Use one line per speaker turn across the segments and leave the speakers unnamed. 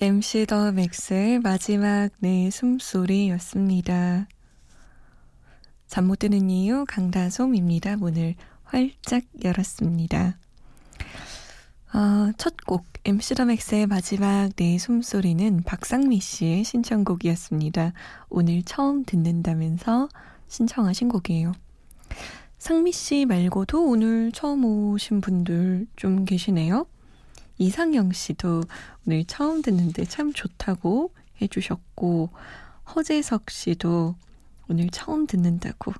MC 더 맥스의 마지막 내 숨소리였습니다. 잠 못 드는 이유 강다솜입니다. 문을 활짝 열었습니다. 어, 첫 곡 MC 더 맥스의 마지막 내 숨소리는 박상미 씨의 신청곡이었습니다. 오늘 처음 듣는다면서 신청하신 곡이에요. 상미 씨 말고도 오늘 처음 오신 분들 좀 계시네요. 이상영 씨도 오늘 처음 듣는데 참 좋다고 해주셨고, 허재석 씨도 오늘 처음 듣는다고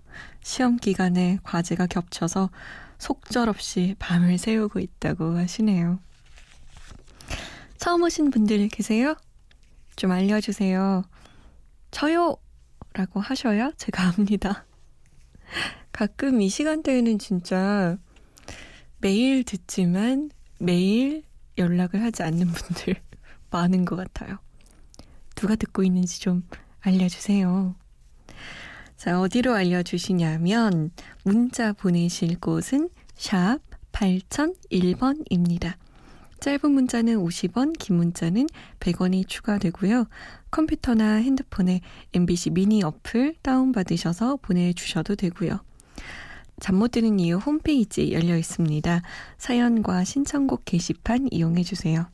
시험 기간에 과제가 겹쳐서 속절없이 밤을 새우고 있다고 하시네요. 처음 오신 분들 계세요? 좀 알려주세요. 저요! 라고 하셔야 제가 압니다. 가끔 이 시간대에는 진짜 매일 듣지만 매일 연락을 하지 않는 분들 많은 것 같아요. 누가 듣고 있는지 좀 알려주세요. 자, 어디로 알려주시냐면, 문자 보내실 곳은 샵 8001번입니다. 짧은 문자는 50원, 긴 문자는 100원이 추가되고요. 컴퓨터나 핸드폰에 MBC 미니 어플 다운받으셔서 보내주셔도 되고요. 잠 못 드는 이유 홈페이지 열려 있습니다. 사연과 신청곡 게시판 이용해 주세요.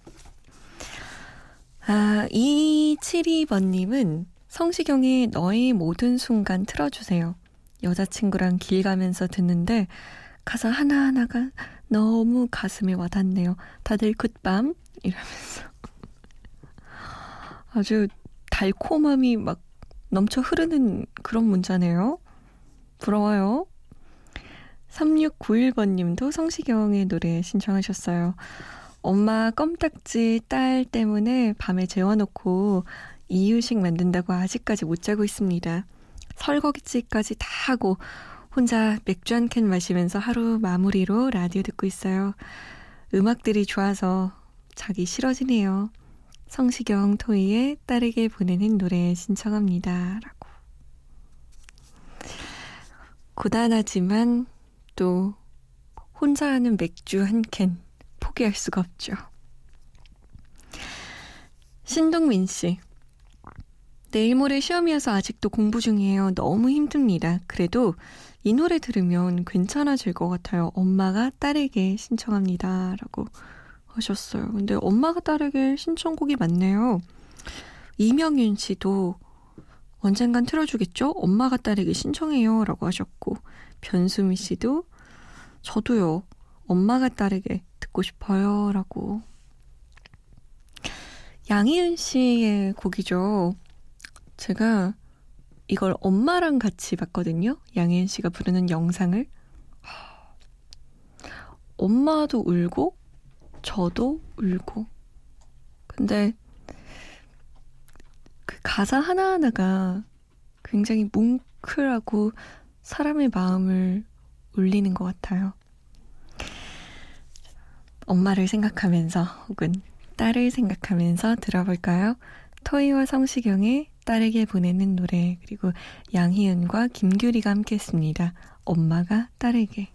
아, 272번님은 성시경의 너의 모든 순간 틀어주세요. 여자친구랑 길 가면서 듣는데 가사 하나하나가 너무 가슴에 와닿네요. 다들 굿밤 이러면서 아주 달콤함이 막 넘쳐 흐르는 그런 문자네요. 부러워요. 3691번님도 성시경의 노래 신청하셨어요. 엄마 껌딱지 딸 때문에 밤에 재워놓고 이유식 만든다고 아직까지 못 자고 있습니다. 설거지까지 다 하고 혼자 맥주 한 캔 마시면서 하루 마무리로 라디오 듣고 있어요. 음악들이 좋아서 자기 싫어지네요. 성시경 토이의 딸에게 보내는 노래 신청합니다. 라고. 고단하지만 또 혼자 하는 맥주 한 캔 포기할 수가 없죠. 신동민 씨. 내일 모레 시험이어서 아직도 공부 중이에요. 너무 힘듭니다. 그래도 이 노래 들으면 괜찮아질 것 같아요. 엄마가 딸에게 신청합니다. 라고 하셨어요. 근데 엄마가 딸에게 신청곡이 많네요. 이명윤 씨도 언젠간 틀어주겠죠? 엄마가 딸에게 신청해요. 라고 하셨고, 변수미 씨도 저도요. 엄마가 딸에게 듣고 싶어요. 라고. 양희은 씨의 곡이죠. 제가 이걸 엄마랑 같이 봤거든요. 양희은 씨가 부르는 영상을. 엄마도 울고, 저도 울고. 근데 그 가사 하나하나가 굉장히 뭉클하고 사람의 마음을 울리는 것 같아요. 엄마를 생각하면서 혹은 딸을 생각하면서 들어볼까요? 토이와 성시경의 딸에게 보내는 노래 그리고 양희은과 김규리가 함께했습니다. 엄마가 딸에게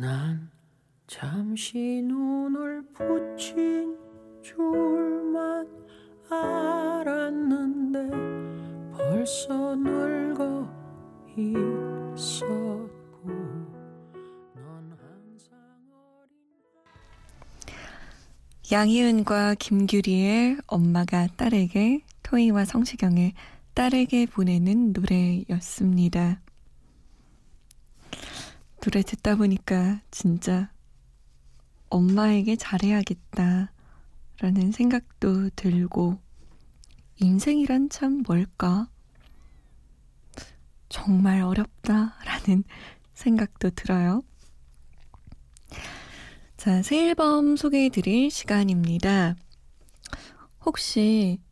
난 잠시 눈을 붙인 줄만 알았는데 벌써 늙어 있었고 넌 항상 어린
양희은과 김규리의 엄마가 딸에게 토이와 성시경의 딸에게 보내는 노래였습니다. 노래 듣다 보니까 진짜 엄마에게 잘해야겠다 라는 생각도 들고 인생이란 참 뭘까? 정말 어렵다 라는 생각도 들어요. 자, 새 앨범 소개해 드릴 시간입니다. 혹시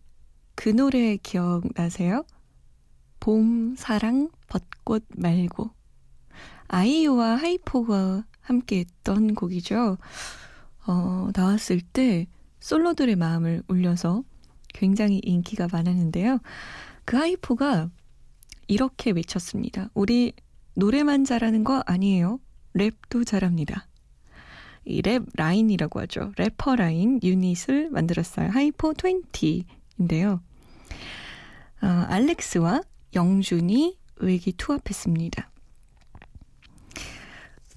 그 노래 기억나세요? 봄, 사랑, 벚꽃 말고. 아이유와 하이포가 함께 했던 곡이죠. 어, 나왔을 때 솔로들의 마음을 울려서 굉장히 인기가 많았는데요. 그 하이포가 이렇게 외쳤습니다. 우리 노래만 잘하는 거 아니에요. 랩도 잘합니다. 이 랩 라인이라고 하죠. 래퍼 라인 유닛을 만들었어요. 하이포 20인데요. 어, 알렉스와 영준이 의기 투합했습니다.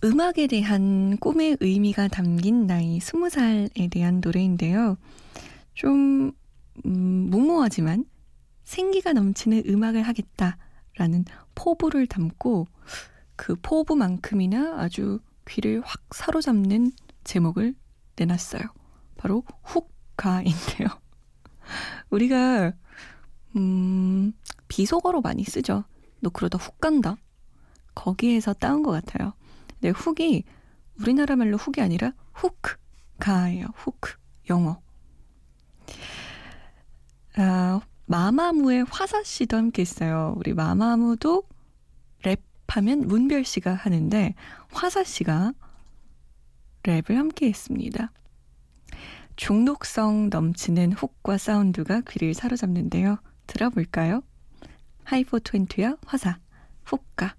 음악에 대한 꿈의 의미가 담긴 나이 20살에 대한 노래인데요. 좀 음, 무모하지만 생기가 넘치는 음악을 하겠다라는 포부를 담고 그 포부만큼이나 아주 귀를 확 사로잡는 제목을 내놨어요. 바로 훅가인데요. 우리가 음, 비속어로 많이 쓰죠. 너 그러다 훅 간다. 거기에서 따온 것 같아요. 근데 훅이 우리나라 말로 훅이 아니라 훅가예요. 훅 영어. 아, 마마무의 화사 씨도 함께 있어요. 우리 마마무도 랩하면 문별 씨가 하는데 화사 씨가 랩을 함께 했습니다. 중독성 넘치는 훅과 사운드가 귀를 사로잡는데요. 들어볼까요? 하이포 트웬티와 화사, 훅가.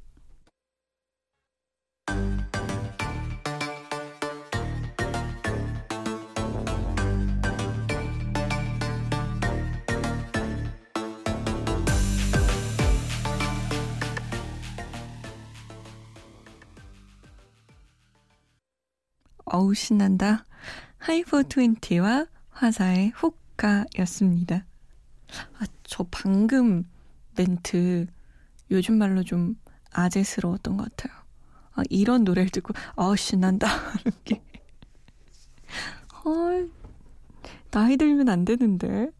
어우 신난다. 하이퍼 트웬티와 화사의 호가였습니다. 아, 저 방금 멘트 요즘 말로 좀 아재스러웠던 것 같아요. 아, 이런 노래를 듣고 아우 신난다 하는 게. 헐, 나이 들면 안 되는데.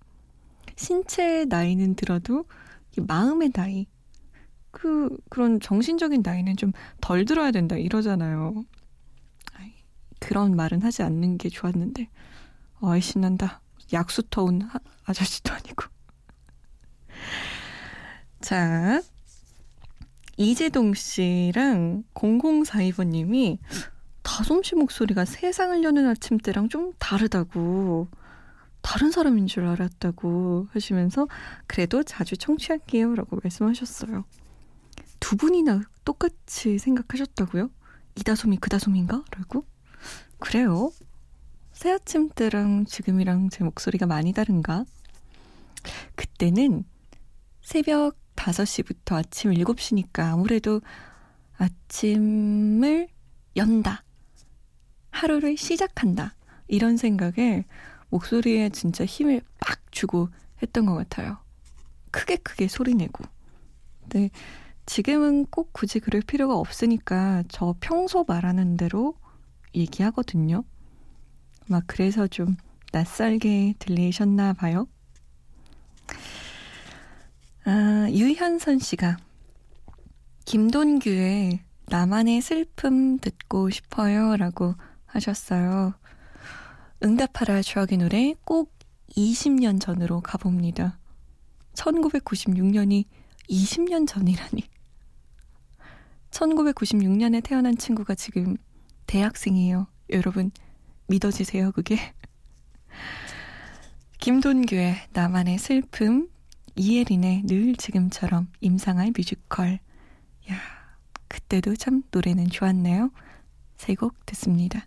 신체의 나이는 들어도 마음의 나이, 그 그런 정신적인 나이는 좀 덜 들어야 된다 이러잖아요. 그런 말은 하지 않는 게 좋았는데 어이 신난다. 약수 터운 하, 아저씨도 아니고. 자, 이재동 씨랑 0042번님이 다솜 씨 목소리가 세상을 여는 아침 때랑 좀 다르다고 다른 사람인 줄 알았다고 하시면서 그래도 자주 청취할게요 라고 말씀하셨어요. 두 분이나 똑같이 생각하셨다고요? 이다솜이 그다솜인가? 라고? 그래요? 새 아침 때랑 지금이랑 제 목소리가 많이 다른가? 그때는 새벽 5시부터 아침 7시니까 아무래도 아침을 연다. 하루를 시작한다. 이런 생각에 목소리에 진짜 힘을 빡 주고 했던 것 같아요. 크게 크게 소리내고. 근데 지금은 꼭 굳이 그럴 필요가 없으니까 저 평소 말하는 대로 얘기하거든요. 막 그래서 좀 낯설게 들리셨나 봐요. 아, 유현선 씨가 김돈규의 나만의 슬픔 듣고 싶어요 라고 하셨어요. 응답하라 추억의 노래 꼭 20년 전으로 가봅니다. 1996년이 20년 전이라니. 1996년에 태어난 친구가 지금 대학생이에요. 여러분, 믿어지세요, 그게? 김돈규의 나만의 슬픔, 이혜린의 늘 지금처럼 임상할 뮤지컬. 야, 그때도 참 노래는 좋았네요. 세 곡 듣습니다.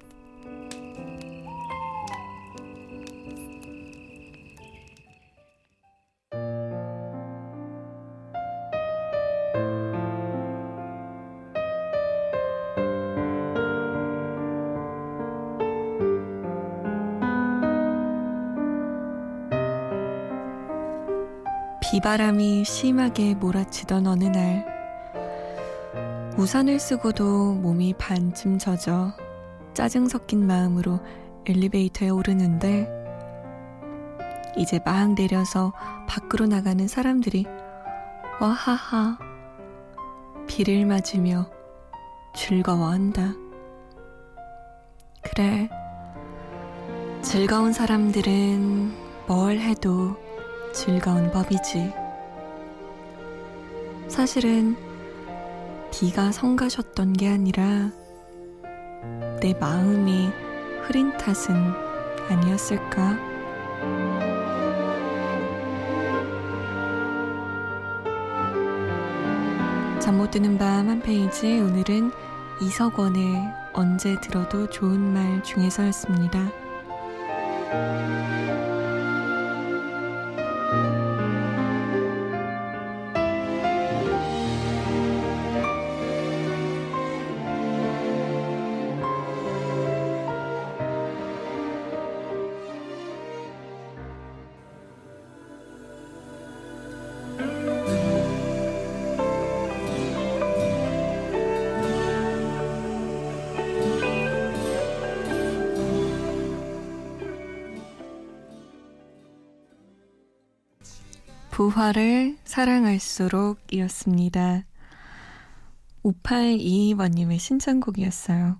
비바람이 심하게 몰아치던 어느 날, 우산을 쓰고도 몸이 반쯤 젖어 짜증 섞인 마음으로 엘리베이터에 오르는데, 이제 막 내려서 밖으로 나가는 사람들이 와하하 비를 맞으며 즐거워한다. 그래. 즐거운 사람들은 뭘 해도 즐거운 법이지. 사실은 비가 성가셨던 게 아니라 내 마음이 흐린 탓은 아니었을까? 잠 못 드는 밤 한 페이지 오늘은 이석원의 언제 들어도 좋은 말 중에서였습니다. 부활을 사랑할수록 이었습니다. 5822번님의 신청곡이었어요.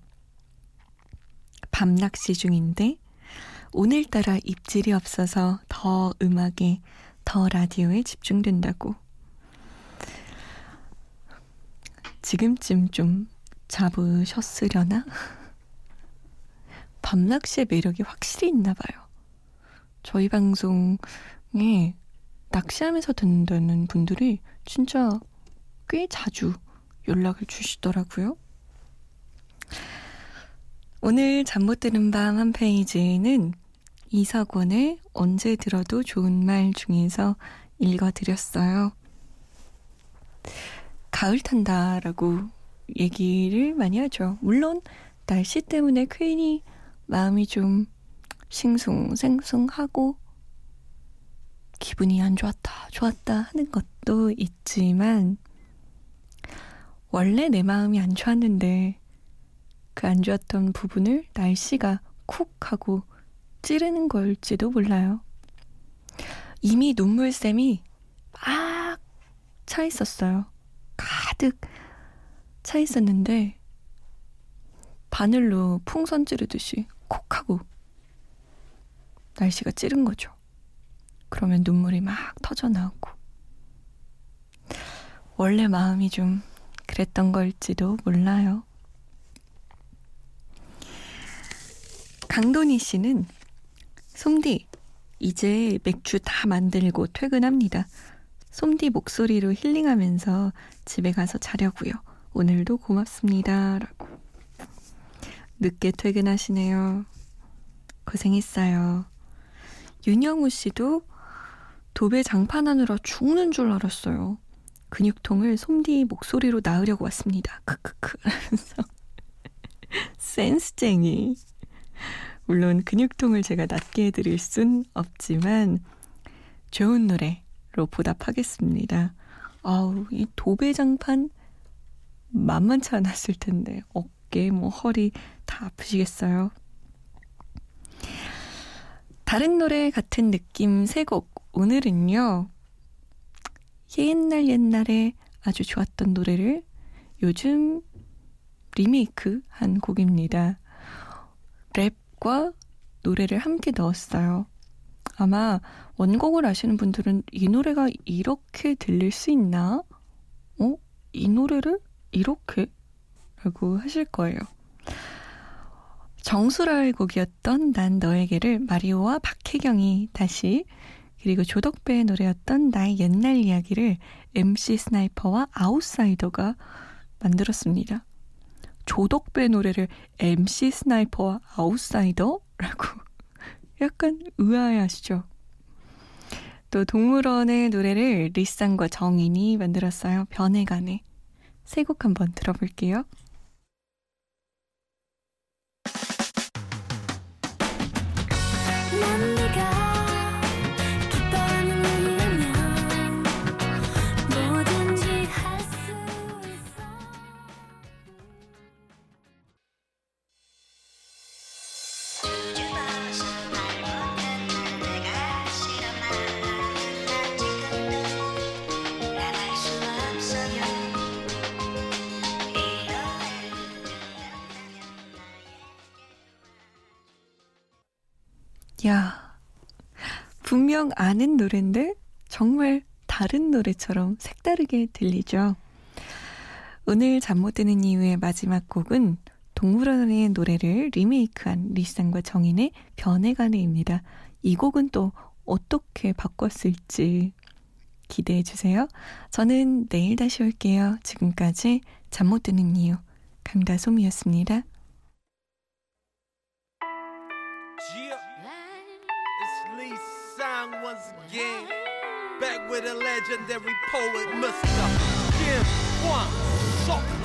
밤낚시 중인데 오늘따라 입질이 없어서 더 음악에 더 라디오에 집중된다고. 지금쯤 좀 잡으셨으려나? 밤낚시의 매력이 확실히 있나 봐요. 저희 방송에 낚시하면서 듣는다는 분들이 진짜 꽤 자주 연락을 주시더라고요. 오늘 잠 못 드는 밤 한 페이지는 이사권의 언제 들어도 좋은 말 중에서 읽어드렸어요. 가을 탄다라고 얘기를 많이 하죠. 물론 날씨 때문에 괜히 마음이 좀 싱숭생숭하고 기분이 안 좋았다, 좋았다 하는 것도 있지만, 원래 내 마음이 안 좋았는데, 그 안 좋았던 부분을 날씨가 쿡 하고 찌르는 걸지도 몰라요. 이미 눈물샘이 막 차 있었어요. 가득 차 있었는데, 바늘로 풍선 찌르듯이 콕 하고 날씨가 찌른 거죠. 그러면 눈물이 막 터져 나오고. 원래 마음이 좀 그랬던 걸지도 몰라요. 강돈희 씨는 솜디 이제 맥주 다 만들고 퇴근합니다. 솜디 목소리로 힐링하면서 집에 가서 자려고요. 오늘도 고맙습니다. 라고. 늦게 퇴근하시네요. 고생했어요. 윤영우 씨도 도배 장판하느라 죽는 줄 알았어요. 근육통을 솜디 목소리로 나으려고 왔습니다. 크크크 센스쟁이. 물론 근육통을 제가 낫게 해드릴 순 없지만 좋은 노래로 보답하겠습니다. 아우 이 도배 장판 만만치 않았을 텐데 어깨 뭐 허리 다 아프시겠어요. 다른 노래 같은 느낌 세 곡 오늘은요, 옛날 옛날에 아주 좋았던 노래를 요즘 리메이크 한 곡입니다. 랩과 노래를 함께 넣었어요. 아마 원곡을 아시는 분들은 이 노래가 이렇게 들릴 수 있나? 어? 이 노래를 이렇게? 라고 하실 거예요. 정수라의 곡이었던 난 너에게를 마리오와 박혜경이 다시 그리고 조덕배의 노래였던 나의 옛날 이야기를 MC 스나이퍼와 아웃사이더가 만들었습니다. 조덕배 노래를 MC 스나이퍼와 아웃사이더라고 약간 의아해하시죠. 또 동물원의 노래를 리쌍과 정인이 만들었어요. 변해가네. 세 곡 한번 들어볼게요. 분명 아는 노래인데 정말 다른 노래처럼 색다르게 들리죠. 오늘 잠 못 드는 이유의 마지막 곡은 동물원의 노래를 리메이크한 리쌍과 정인의 변해가네입니다. 이 곡은 또 어떻게 바꿨을지 기대해 주세요. 저는 내일 다시 올게요. 지금까지 잠 못 드는 이유 강다솜이었습니다.
once again. Back with a legendary poet, Mr. Kim Wang Sok.